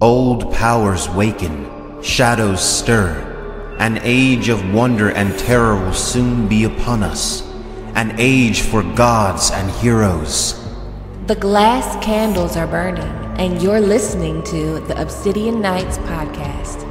Old powers waken, shadows stir. An age of wonder and terror will soon be upon us. An age for gods and heroes. The glass candles are burning, and you're listening to the Obsidian Nights podcast.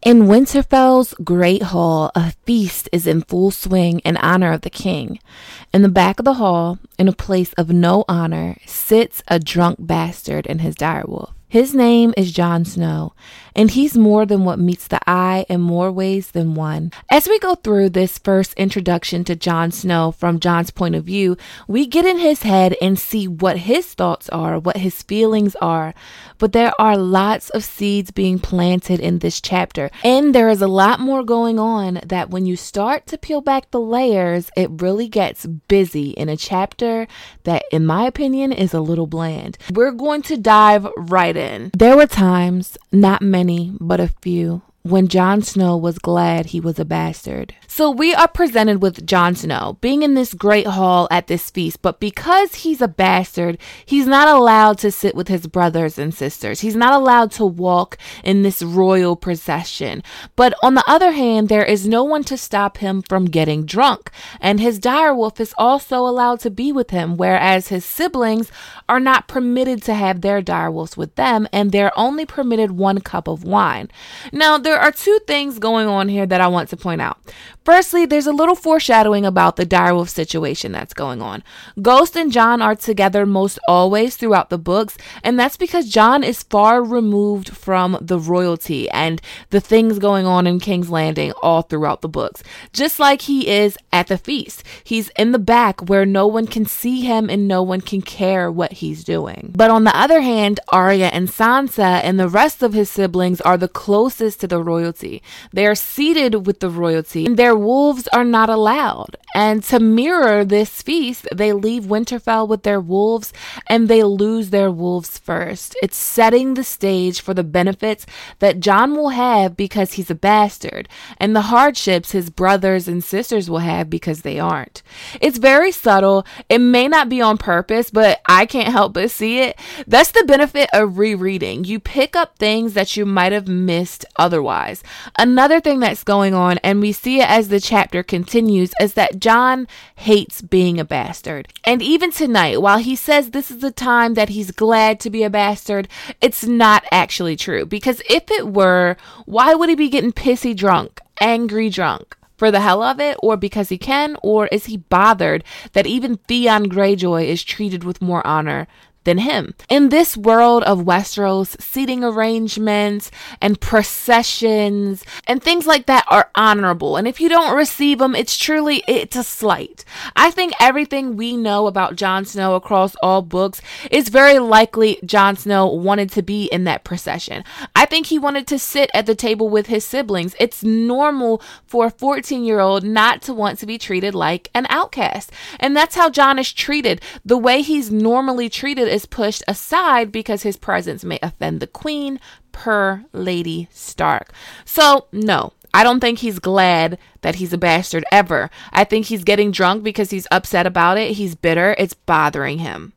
In Winterfell's great hall, a feast is in full swing in honor of the king. In the back of the hall, in a place of no honor, sits a drunk bastard and his direwolf. His name is Jon Snow, and he's more than what meets the eye in more ways than one. As we go through this first introduction to Jon Snow from Jon's point of view, we get in his head and see what his thoughts are, what his feelings are. But there are lots of seeds being planted in this chapter, and there is a lot more going on that when you start to peel back the layers, it really gets busy in a chapter that, in my opinion, is a little bland. We're going to dive right in. There were times, not many, but a few, when Jon Snow was glad he was a bastard. So we are presented with Jon Snow being in this great hall at this feast, but because he's a bastard, he's not allowed to sit with his brothers and sisters. He's not allowed to walk in this royal procession. But on the other hand, there is no one to stop him from getting drunk, and his direwolf is also allowed to be with him, whereas his siblings are not permitted to have their direwolves with them, and they're only permitted one cup of wine. Now, there are two things going on here that I want to point out. Firstly, there's a little foreshadowing about the direwolf situation that's going on. Ghost and Jon are together most always throughout the books, and that's because Jon is far removed from the royalty and the things going on in King's Landing all throughout the books. Just like he is at the feast. He's in the back where no one can see him and no one can care what he's doing. But on the other hand, Arya and Sansa and the rest of his siblings are the closest to the royalty. They are seated with the royalty and their wolves are not allowed. And to mirror this feast, they leave Winterfell with their wolves and they lose their wolves first. It's setting the stage for the benefits that Jon will have because he's a bastard and the hardships his brothers and sisters will have because they aren't. It's very subtle. It may not be on purpose, but I can't help but see it. That's the benefit of rereading. You pick up things that you might have missed otherwise. Another thing that's going on, and we see it as the chapter continues, is that Jon hates being a bastard. And even tonight, while he says this is the time that he's glad to be a bastard, it's not actually true. Because if it were, why would he be getting pissy drunk, angry drunk? for the hell of it, or because he can, or is he bothered that even Theon Greyjoy is treated with more honor than him. In this world of Westeros, seating arrangements and processions and things like that are honorable. And if you don't receive them, it's truly it's a slight. I think everything we know about Jon Snow across all books is very likely Jon Snow wanted to be in that procession. I think he wanted to sit at the table with his siblings. It's normal for a 14 year old not to want to be treated like an outcast. And that's how Jon is treated. The way he's normally treated is pushed aside because his presence may offend the queen, per Lady Stark. So, no, I don't think he's glad that he's a bastard ever. I think he's getting drunk because he's upset about it. He's bitter. It's bothering him.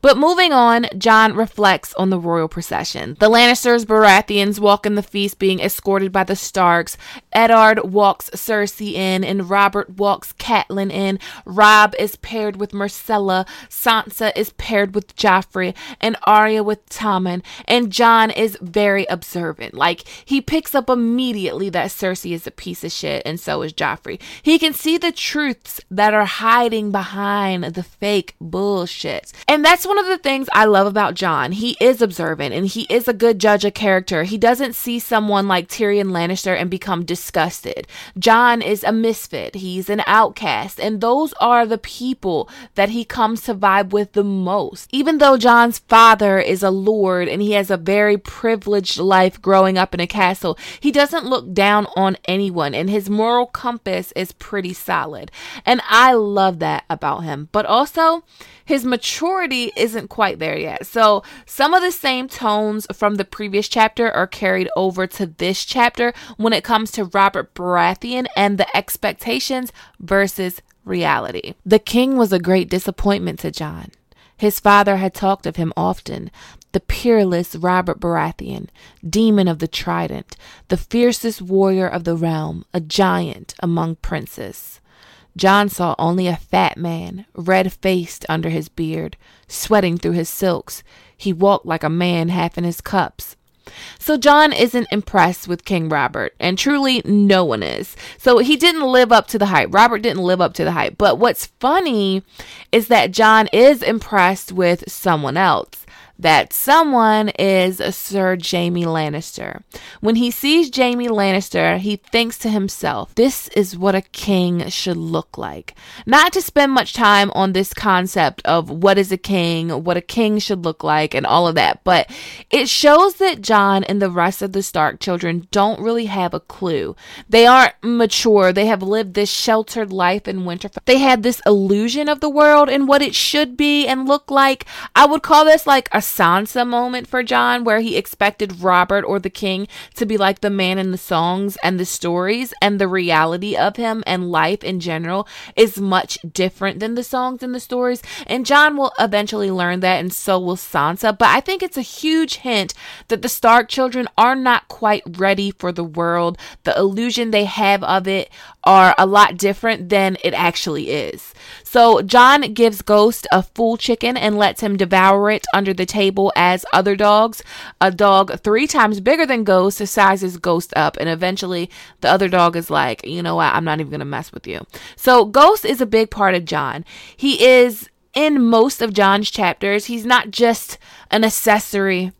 But moving on, Jon reflects on the royal procession. The Lannisters, Baratheons walk in the feast being escorted by the Starks. Eddard walks Cersei in, and Robert walks Catelyn in. Robb is paired with Myrcella. Sansa is paired with Joffrey, and Arya with Tommen. And Jon is very observant. Like, he picks up immediately that Cersei is a piece of shit, and so is Joffrey. He can see the truths that are hiding behind the fake bullshit. And that's one of the things I love about Jon. He is observant and he is a good judge of character. He doesn't see someone like Tyrion Lannister and become disgusted. Jon is a misfit. He's an outcast. And those are the people that he comes to vibe with the most. Even though Jon's father is a lord and he has a very privileged life growing up in a castle, he doesn't look down on anyone and his moral compass is pretty solid. And I love that about him. But also, his maturity maturity isn't quite there yet. So some of the same tones from the previous chapter are carried over to this chapter when it comes to Robert Baratheon and the expectations versus reality. The king was a great disappointment to Jon. His father had talked of him often, the peerless Robert Baratheon, demon of the trident, the fiercest warrior of the realm, a giant among princes. Jon saw only a fat man, red faced under his beard, sweating through his silks. He walked like a man half in his cups. So Jon isn't impressed with King Robert, and truly no one is. So he didn't live up to the hype. Robert didn't live up to the hype. But what's funny is that Jon is impressed with someone else that someone is Sir Jaime Lannister. When he sees Jaime Lannister, he thinks to himself, this is what a king should look like. Not to spend much time on this concept of what is a king, what a king should look like, and all of that, but it shows that Jon and the rest of the Stark children don't really have a clue. They aren't mature. They have lived this sheltered life in Winterfell. They had this illusion of the world and what it should be and look like. I would call this like a Sansa moment for Jon where he expected Robert or the king to be like the man in the songs and the stories, and the reality of him and life in general is much different than the songs and the stories. And Jon will eventually learn that, and so will Sansa. But I think it's a huge hint that the Stark children are not quite ready for the world. The illusion they have of it are a lot different than it actually is. So Jon gives Ghost a full chicken and lets him devour it under the table as other dogs. A dog three times bigger than Ghost sizes Ghost up, and eventually the other dog is like, you know what, I'm not even gonna mess with you. So Ghost is a big part of Jon. He is in most of Jon's chapters. He's not just an accessory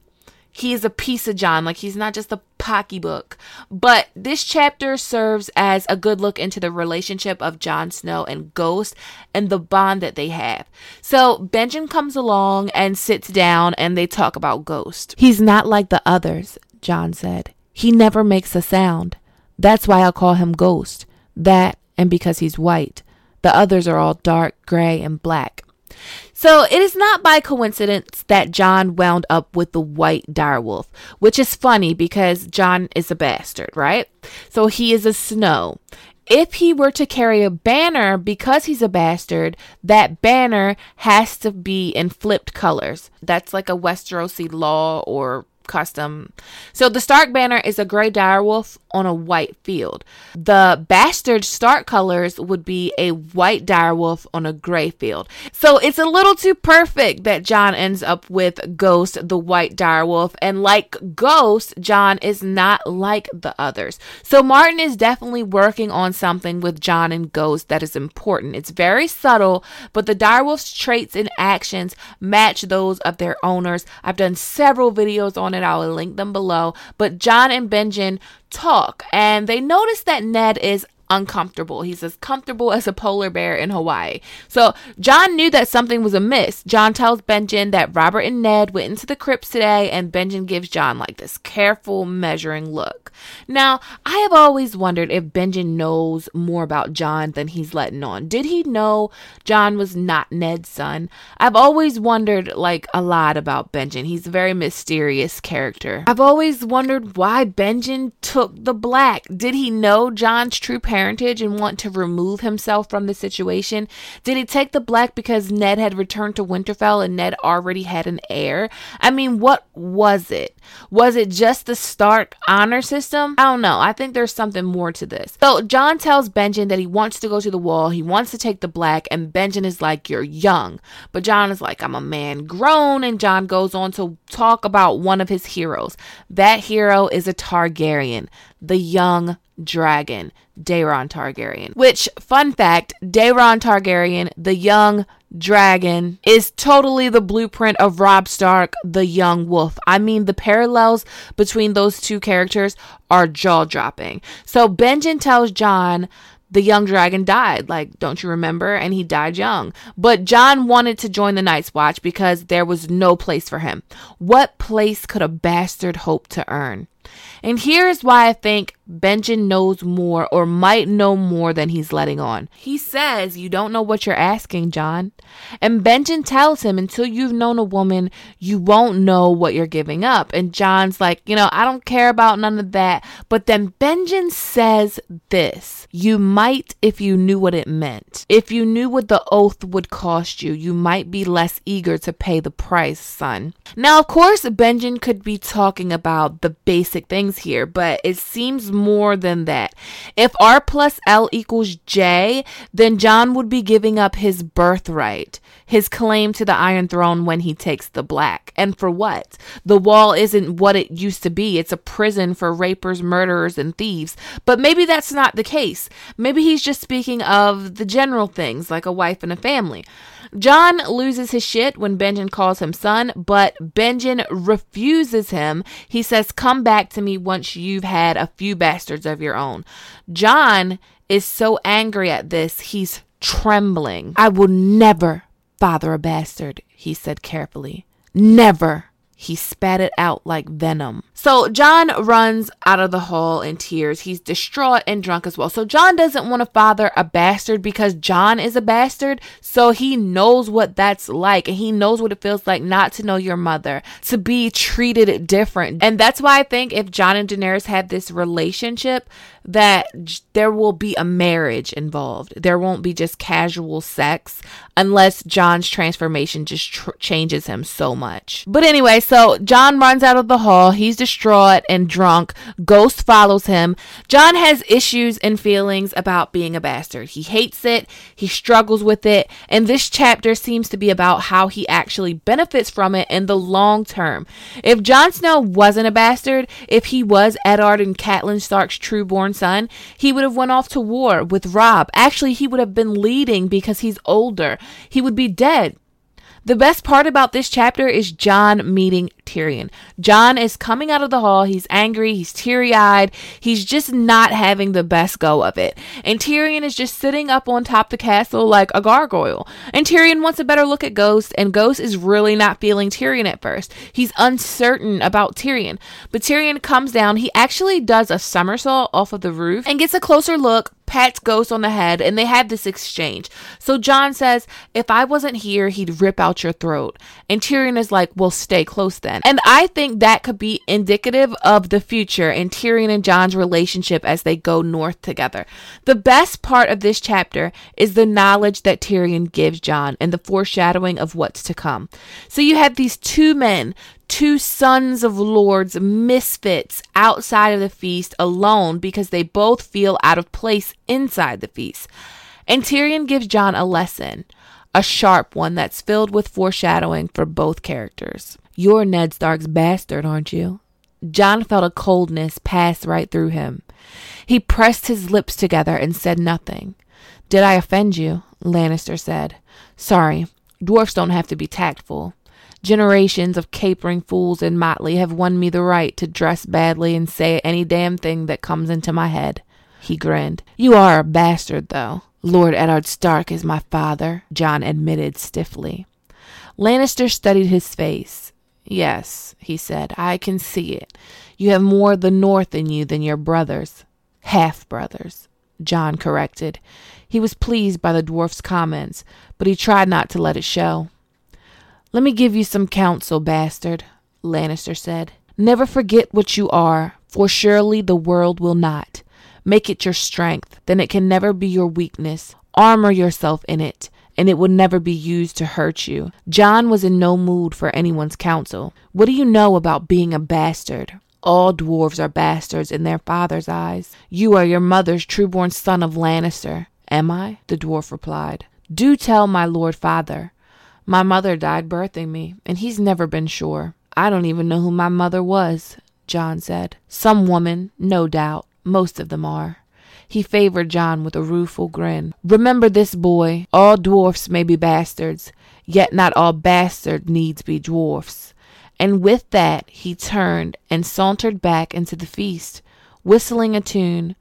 he is a piece of Jon. Like he's not just a pocketbook. But this chapter serves as a good look into the relationship of Jon Snow and Ghost and the bond that they have. So Benjen comes along and sits down and they talk about Ghost. He's not like the others, Jon said. He never makes a sound. That's why I call him Ghost. That and because he's white. The others are all dark, gray, and black. So it is not by coincidence that Jon wound up with the white direwolf, which is funny because Jon is a bastard, right? So he is a snow. If he were to carry a banner because he's a bastard, that banner has to be in flipped colors. That's like a Westerosi law or custom. So the Stark banner is a gray direwolf on a white field. The bastard Stark colors would be a white direwolf on a gray field. So it's a little too perfect that Jon ends up with Ghost, the white direwolf. And like Ghost, Jon is not like the others. So Martin is definitely working on something with Jon and Ghost that is important. It's very subtle, but the direwolf's traits and actions match those of their owners. I've done several videos on it. I will link them below. But Jon and Benjen talk and they notice that Ned is uncomfortable. He's as comfortable as a polar bear in Hawaii. So Jon knew that something was amiss. Jon tells Benjen that Robert and Ned went into the crypts today, and Benjen gives Jon like this careful, measuring look. Now, I have always wondered if Benjen knows more about Jon than he's letting on. Did he know Jon was not Ned's son? I've always wondered like a lot about Benjen. He's a very mysterious character. I've always wondered why Benjen took the black. Did he know Jon's true parents? Parentage and want to remove himself from the situation? Did he take the black because Ned had returned to Winterfell and Ned already had an heir? I mean, what was it? Was it just the Stark honor system? I don't know. I think there's something more to this. So Jon tells Benjen that he wants to go to the wall. He wants to take the black, and Benjen is like, You're young. But Jon is like, I'm a man grown. And Jon goes on to talk about one of his heroes. That hero is a Targaryen, the young dragon, Daeron Targaryen. Which, fun fact, Daeron Targaryen, the young dragon, is totally the blueprint of Robb Stark, the young wolf. I mean, the parallels between those two characters are jaw dropping. So Benjen tells Jon the young dragon died. Like, don't you remember? And he died young. But Jon wanted to join the Night's Watch because there was no place for him. What place could a bastard hope to earn? And here is why I think Benjen knows more or might know more than he's letting on. He says, You don't know what you're asking, Jon. And Benjen tells him, Until you've known a woman, you won't know what you're giving up. And Jon's like, You know, I don't care about none of that. But then Benjen says this You might if you knew what it meant. If you knew what the oath would cost you, you might be less eager to pay the price, son. Now, of course, Benjen could be talking about the basic things here, but it seems more than that. If R plus L equals J, then Jon would be giving up his birthright, his claim to the Iron Throne when he takes the black. And for what? The wall isn't what it used to be. It's a prison for rapers, murderers, and thieves. But maybe that's not the case. Maybe he's just speaking of the general things like a wife and a family. Jon loses his shit when Benjen calls him son, but Benjen refuses him. He says, Come back to me once you've had a few bastards of your own. Jon is so angry at this, he's trembling. I will never father a bastard, he said carefully. Never. He spat it out like venom. So Jon runs out of the hall in tears. He's distraught and drunk as well. So Jon doesn't want to father a bastard because Jon is a bastard. So he knows what that's like and he knows what it feels like not to know your mother, to be treated different. And that's why I think if Jon and Daenerys had this relationship, that there will be a marriage involved. There won't be just casual sex unless Jon's transformation just tr- changes him so much. But anyway, so Jon runs out of the hall. He's distraught and drunk. Ghost follows him. Jon has issues and feelings about being a bastard. He hates it. He struggles with it. And this chapter seems to be about how he actually benefits from it in the long term. If Jon Snow wasn't a bastard, if he was Eddard and Catelyn Stark's trueborn son, he would have went off to war with Robb. Actually, he would have been leading because he's older. He would be dead. The best part about this chapter is Jon meeting Tyrion. Jon is coming out of the hall. He's angry. He's teary eyed. He's just not having the best go of it. And Tyrion is just sitting up on top the castle like a gargoyle. And Tyrion wants a better look at Ghost, and Ghost is really not feeling Tyrion at first. He's uncertain about Tyrion. But Tyrion comes down. He actually does a somersault off of the roof and gets a closer look, pats Ghost on the head, and they have this exchange. So Jon says, If I wasn't here, he'd rip out your throat. And Tyrion is like, Well, stay close then. And I think that could be indicative of the future in Tyrion and Jon's relationship as they go north together. The best part of this chapter is the knowledge that Tyrion gives Jon and the foreshadowing of what's to come. So you have these two men, two sons of lords, misfits outside of the feast alone because they both feel out of place inside the feast. And Tyrion gives Jon a lesson, a sharp one that's filled with foreshadowing for both characters. You're Ned Stark's bastard, aren't you? Jon felt a coldness pass right through him. He pressed his lips together and said nothing. Did I offend you? Lannister said. Sorry, dwarfs don't have to be tactful. Generations of capering fools in motley have won me the right to dress badly and say any damn thing that comes into my head. He grinned. You are a bastard, though. Lord Eddard Stark is my father, Jon admitted stiffly. Lannister studied his face. Yes, he said, I can see it. You have more of the North in you than your brothers. Half brothers, Jon corrected. He was pleased by the dwarf's comments, but he tried not to let it show. Let me give you some counsel, bastard, Lannister said. Never forget what you are, for surely the world will not. Make it your strength, then it can never be your weakness. Armor yourself in it, and it will never be used to hurt you. Jon was in no mood for anyone's counsel. What do you know about being a bastard? All dwarves are bastards in their father's eyes. You are your mother's true-born son of Lannister. Am I? The dwarf replied. Do tell my lord father. My mother died birthing me, and he's never been sure. I don't even know who my mother was, Jon said. Some woman, no doubt. Most of them are. He favored Jon with a rueful grin. Remember this, boy. All dwarfs may be bastards, yet not all bastards needs be dwarfs. And with that he turned and sauntered back into the feast, whistling a tune.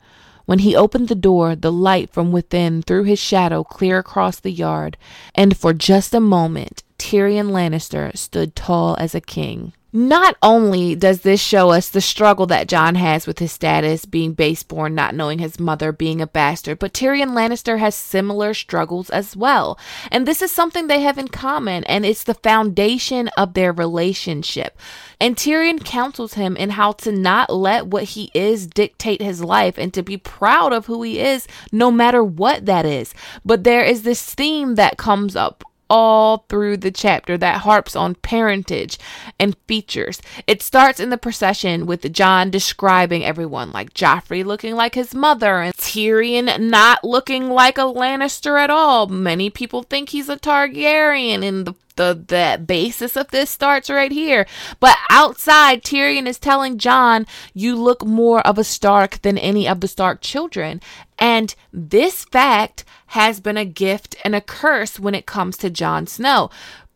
When he opened the door, the light from within threw his shadow clear across the yard, and for just a moment Tyrion Lannister stood tall as a king. Not only does this show us the struggle that Jon has with his status, being baseborn, not knowing his mother, being a bastard, but Tyrion Lannister has similar struggles as well. And this is something they have in common, and it's the foundation of their relationship. And Tyrion counsels him in how to not let what he is dictate his life and to be proud of who he is, no matter what that is. But there is this theme that comes up all through the chapter that harps on parentage and features. It starts in the procession with Jon describing everyone like Joffrey looking like his mother and Tyrion not looking like a Lannister at all. Many people think he's a Targaryen and the the the basis of this starts right here. But outside, Tyrion is telling Jon, "You look more of a Stark than any of the Stark children." And this fact has been a gift and a curse when it comes to Jon Snow.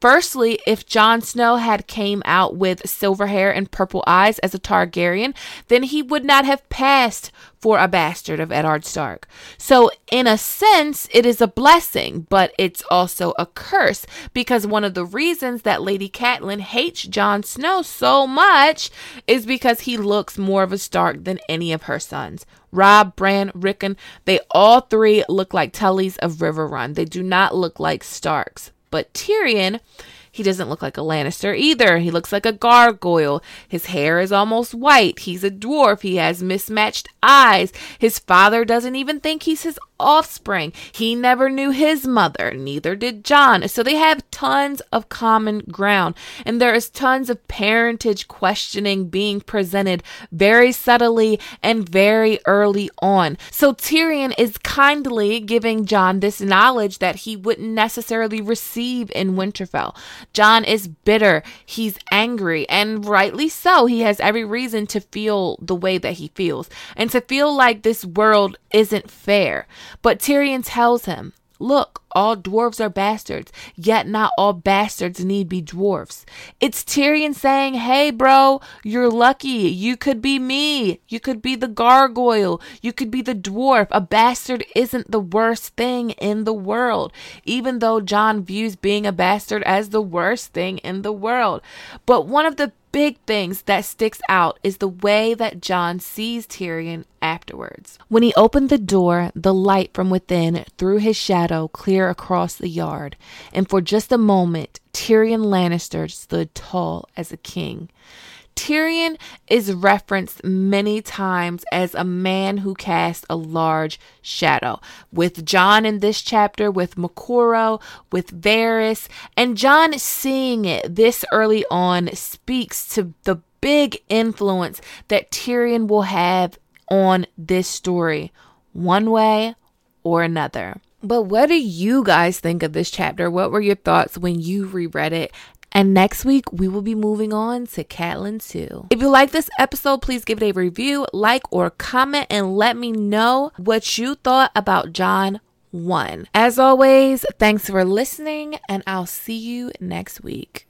Firstly, if Jon Snow had came out with silver hair and purple eyes as a Targaryen, then he would not have passed for a bastard of Eddard Stark. So, in a sense, it is a blessing, but it's also a curse because one of the reasons that Lady Catelyn hates Jon Snow so much is because he looks more of a Stark than any of her sons. Robb, Bran, Rickon, they all three look like Tullys of Riverrun. They do not look like Starks. But Tyrion, he doesn't look like a Lannister either. He looks like a gargoyle. His hair is almost white. He's a dwarf. He has mismatched eyes. His father doesn't even think he's his offspring. He never knew his mother, neither did Jon. So they have tons of common ground. And there is tons of parentage questioning being presented very subtly and very early on. So Tyrion is kindly giving Jon this knowledge that he wouldn't necessarily receive in Winterfell. Jon is bitter, he's angry, and rightly so. He has every reason to feel the way that he feels and to feel like this world isn't fair. But Tyrion tells him, Look, all dwarves are bastards, yet not all bastards need be dwarfs. It's Tyrion saying, Hey, bro, you're lucky. You could be me. You could be the gargoyle. You could be the dwarf. A bastard isn't the worst thing in the world, even though Jon views being a bastard as the worst thing in the world. But one of the big things that sticks out is the way that Jon sees Tyrion afterwards. When he opened the door, the light from within threw his shadow clear across the yard, and for just a moment, Tyrion Lannister stood tall as a king. Tyrion is referenced many times as a man who cast a large shadow. With Jon in this chapter, with Moqorro, with Varys, and Jon seeing it this early on speaks to the big influence that Tyrion will have on this story, one way or another. But what do you guys think of this chapter? What were your thoughts when you reread it? And next week, we will be moving on to Catelyn 2. If you like this episode, please give it a review, like, or comment, and let me know what you thought about Jon 1. As always, thanks for listening, and I'll see you next week.